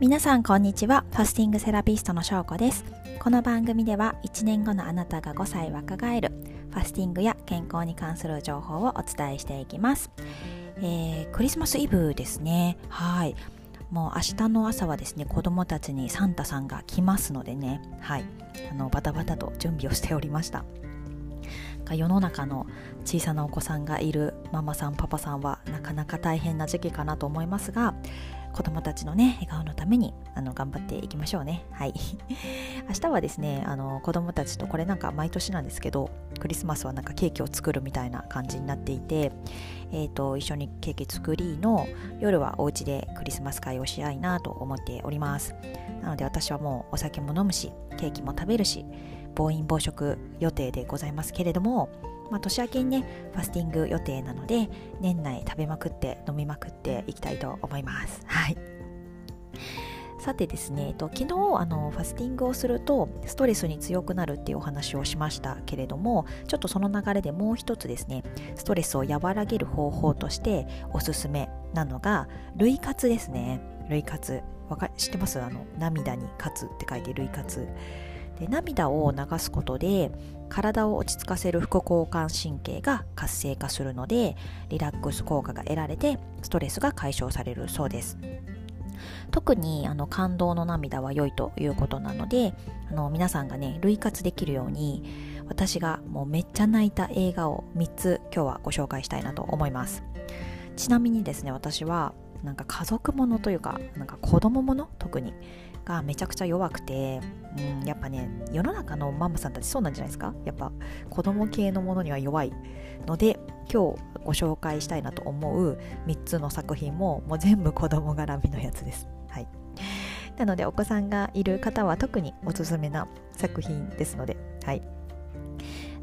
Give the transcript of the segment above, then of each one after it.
皆さんこんにちは。ファスティングセラピストのしょうこです。この番組では1年後のあなたが5歳若返るファスティングや健康に関する情報をお伝えしていきます、えー、クリスマスイブですね。はい。もう明日の朝はですね子供たちにサンタさんが来ますのでね。はい。あのバタバタと準備をしておりました。世の中の小さなお子さんがいるママさんパパさんはなかなか大変な時期かなと思いますが子供たちのね笑顔のためにあの頑張っていきましょうね。はい。明日はですねあの子供たちとこれなんか毎年なんですけどクリスマスはなんかケーキを作るみたいな感じになっていてえーと、一緒にケーキ作りの夜はお家でクリスマス会をしたいなと思っております。なので私はもうお酒も飲むしケーキも食べるし暴飲暴食予定でございますけれどもまあ、年明けにねファスティング予定なので年内食べまくって飲みまくっていきたいと思います。はい。さてですね、えっと、昨日あのファスティングをするとストレスに強くなるっていうお話をしましたけれどもちょっとその流れでもう一つですねストレスを和らげる方法としておすすめなのが類活ですね。類活。わか知ってます？あの涙に活って書いて類活。で涙を流すことで体を落ち着かせる副交感神経が活性化するのでリラックス効果が得られてストレスが解消されるそうです。特にあの感動の涙は良いということなのであの皆さんがね類活できるように私がもうめっちゃ泣いた映画を3つ今日はご紹介したいなと思います。ちなみにですね私はなんか家族ものというかなんか子供もの？特に。がめちゃくちゃ弱くて、うん、やっぱね世の中のママさんたちそうなんじゃないですか？やっぱ子供系のものには弱いので今日ご紹介したいなと思う3つの作品ももう全部子供絡みのやつです。はい。なのでお子さんがいる方は特におすすめな作品ですので、はい、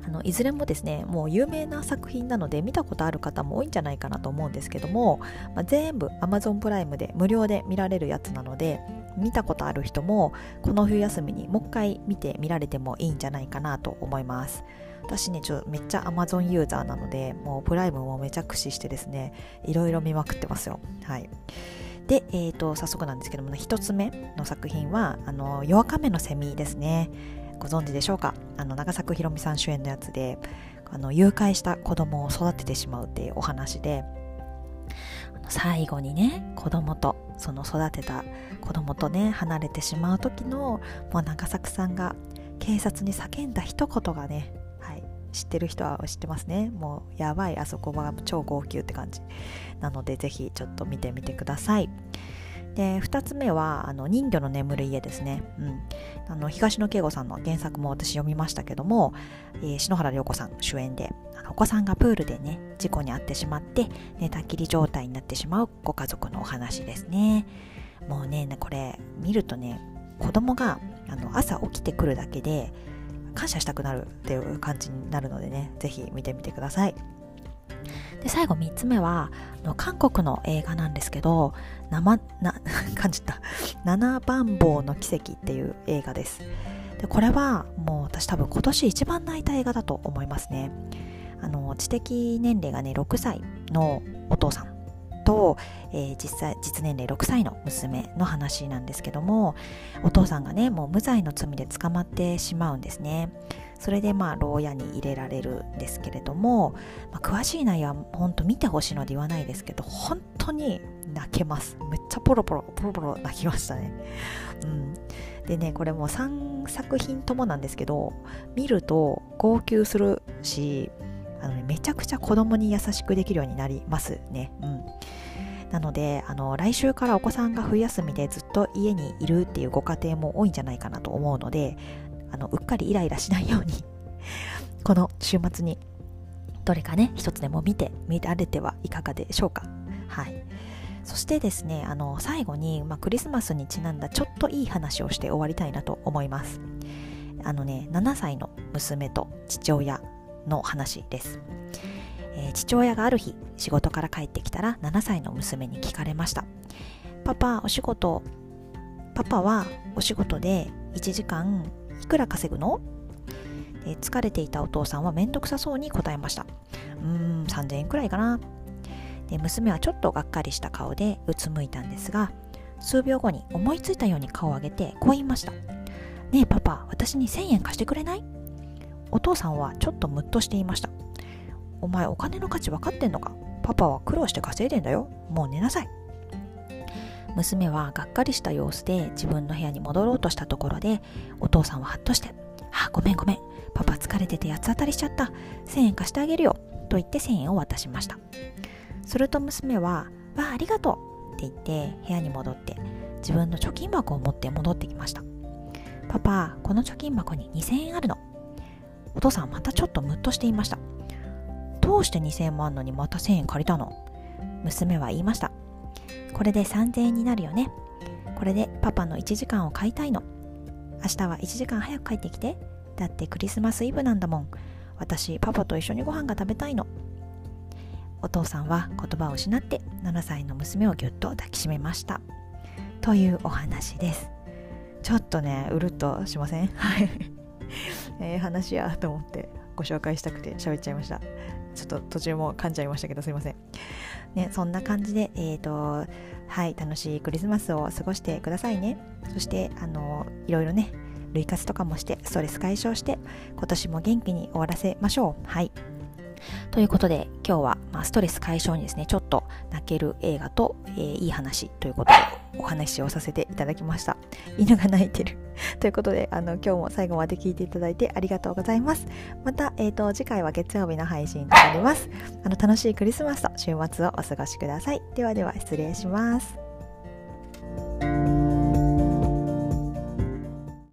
あのいずれもですねもう有名な作品なので見たことある方も多いんじゃないかなと思うんですけども、まあ、全部 Amazon プライムで無料で見られるやつなので見たことある人もこの冬休みにもう一回見てみられてもいいんじゃないかなと思います。私ねちょめっちゃ Amazon ユーザーなのでもうプライムもめちゃ駆使してですねいろいろ見まくってますよ。はい。で、えーと、早速なんですけども、1つ目の作品はあの夜明めのセミですね。ご存知でしょうか？あの長作ひろみさん主演のやつであの誘拐した子供を育ててしまうっていうお話で。最後にね子供とその育てた子供とね離れてしまう時のもう長作さんが警察に叫んだ一言がね、はい、知ってる人は知ってますね。もうやばいあそこは超号泣って感じなので是非ちょっと見てみてください。で2つ目はあの人魚の眠る家ですね、うん、あの東野圭吾さんの原作も私読みましたけども、えー、篠原涼子さん主演であのお子さんがプールでね事故に遭ってしまって寝たきり状態になってしまうご家族のお話ですね。もうねこれ見るとね子供があの朝起きてくるだけで感謝したくなるっていう感じになるのでね是非見てみてください。で最後3つ目はの韓国の映画なんですけど生な 感じた。七番坊の奇跡っていう映画です。でこれはもう私多分今年一番泣いた映画だと思いますね。あの知的年齢がね6歳のお父さんと、えー、実際実年齢6歳の娘の話なんですけどもお父さんがねもう無罪の罪で捕まってしまうんですね。それでまあ牢屋に入れられるんですけれども、まあ、詳しい内容は本当見てほしいので言わないですけど本当に泣けますめっちゃポロポロポロポロ泣きましたねうんでねこれも3作品ともなんですけど見ると号泣するしあの、ね、めちゃくちゃ子供に優しくできるようになりますね。うん。なので、あの、来週からお子さんが冬休みでずっと家にいるっていうご家庭も多いんじゃないかなと思うので、あの、うっかりイライラしないように この週末にどれかね、一つでも見て見られてはいかがでしょうか。はい。そしてですね、あの、最後に、まあ、クリスマスにちなんだちょっといい話をして終わりたいなと思います。あのね、7歳の娘と父親の話です、えー、父親がある日仕事から帰ってきたら7歳の娘に聞かれましたパパお仕事パパはお仕事で1時間いくら稼ぐの？疲れていたお父さんは面倒くさそうに答えました。うーん3000円くらいかな。で娘はちょっとがっかりした顔でうつむいたんですが数秒後に思いついたように顔を上げてこう言いました。ねえパパ私に1000円貸してくれない？お父さんはちょっとムッとしていました。お前お金の価値分かってんのか？パパは苦労して稼いでんだよ。もう寝なさい。娘はがっかりした様子で自分の部屋に戻ろうとしたところでお父さんはハッとして「あごめんごめん。パパ疲れてて八つ当たりしちゃった。1000円貸してあげるよ」と言って1000円を渡しました。すると娘は「わあありがとう」って言って部屋に戻って自分の貯金箱を持って戻ってきましたパパこの貯金箱に2000円あるの。お父さんまたちょっとムッとしていました。どうして2000円もあんのにまた1000円借りたの？娘は言いました。これで3000円になるよね。これでパパの1時間を買いたいの。明日は1時間早く帰ってきて。だってクリスマスイブなんだもん。私パパと一緒にご飯が食べたいの。お父さんは言葉を失って7歳の娘をぎゅっと抱きしめました。というお話です。ちょっとねうるっとしません？はい。えー、話やと思ってご紹介したくて喋っちゃいました。ちょっと途中も噛んじゃいましたけどすいません。ねそんな感じでえ、ー、とはい楽しいクリスマスを過ごしてくださいね。そしてあのいろいろね類活とかもしてストレス解消して今年も元気に終わらせましょう。はい。ということで今日は、ま、ストレス解消にですねちょっと泣ける映画と、えー、いい話ということでお話をさせていただきました。犬が泣いてる。ということであの今日も最後まで聞いていただいてありがとうございます。また、えーと、次回は月曜日の配信となります。あの楽しいクリスマスと週末をお過ごしください。ではでは失礼します。